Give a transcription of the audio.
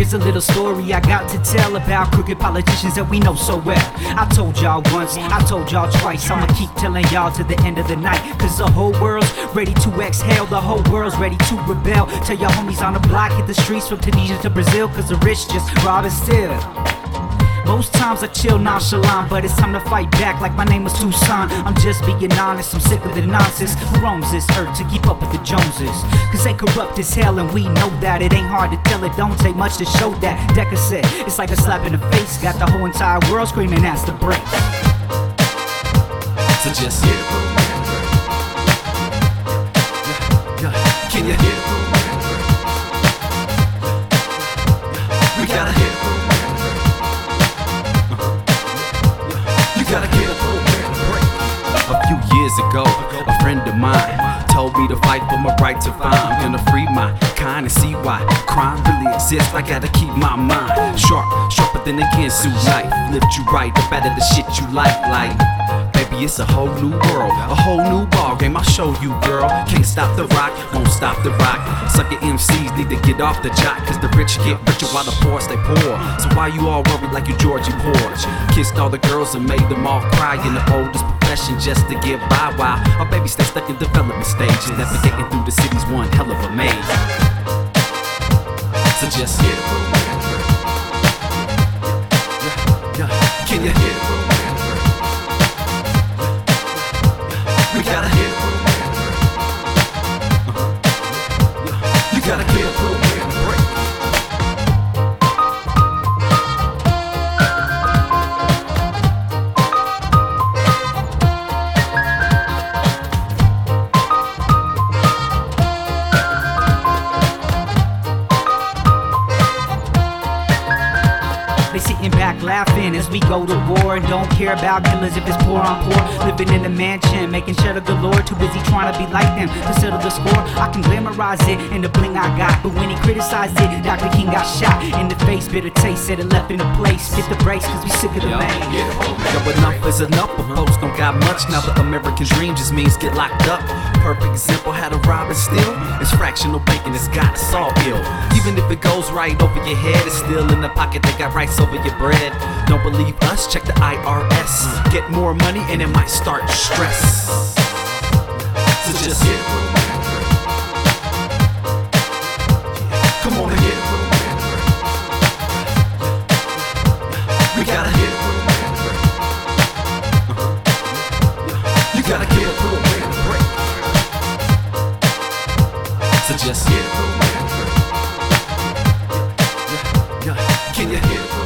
Here's a little story I got to tell about crooked politicians that we know so well. I told y'all once, I told y'all twice. I'ma keep telling y'all to the end of the night. Cause the whole world's ready to exhale, the whole world's ready to rebel. Tell your homies on the block, hit the streets from Tunisia to Brazil. Cause the rich just rob and steal. Most times I chill nonchalant, but it's time to fight back like my name was Tucson. I'm just being honest, I'm sick of the nonsense. Who roams this earth to keep up with the Joneses? Cause they corrupt as hell, and we know that. It ain't hard to tell, it don't take much to show that. Decker said, it's like a slap in the face. Got the whole entire world screaming, that's the break. So just gotta get it. A few years ago, a friend of mine told me to fight for my right to find. I'm gonna free my kind and see why crime really exists. I gotta keep my mind sharp, sharper than a Ginsu knife. Lift you right, the better the shit you like, like. It's a whole new world, a whole new ball game. I'll show you, girl. Can't stop the rock, won't stop the rock. Sucker MCs need to get off the jock, cause the rich get richer while the poor stay poor. So why you all worried like you Georgie Porgie? Kissed all the girls and made them all cry in the oldest profession just to get by. While our baby stay stuck in development stages, navigating through the city's one hell of a maze. So just get it, yeah, back laughing as we go to war and don't care about killers if it's poor on poor. Living in a mansion, making cheddar galore. Too busy trying to be like them to settle the score. I can glamorize it in the bling I got, but when he criticized it, Dr. King got shot in the face. Bitter taste said it left in the place. Get the brakes, cause we sick of the man. Yo, enough is enough, but folks don't got much. Now the American dream just means get locked up. Perfect example, how to rob and steal. It's fractional banking, it's got a saw bill. Even if it goes right over your head, it's still in the pocket, they got rights over your bread. Don't believe us? Check the IRS. Get more money and it might start stress. So just get. Come on and get it. We gotta just hear the whacker? Can you hear the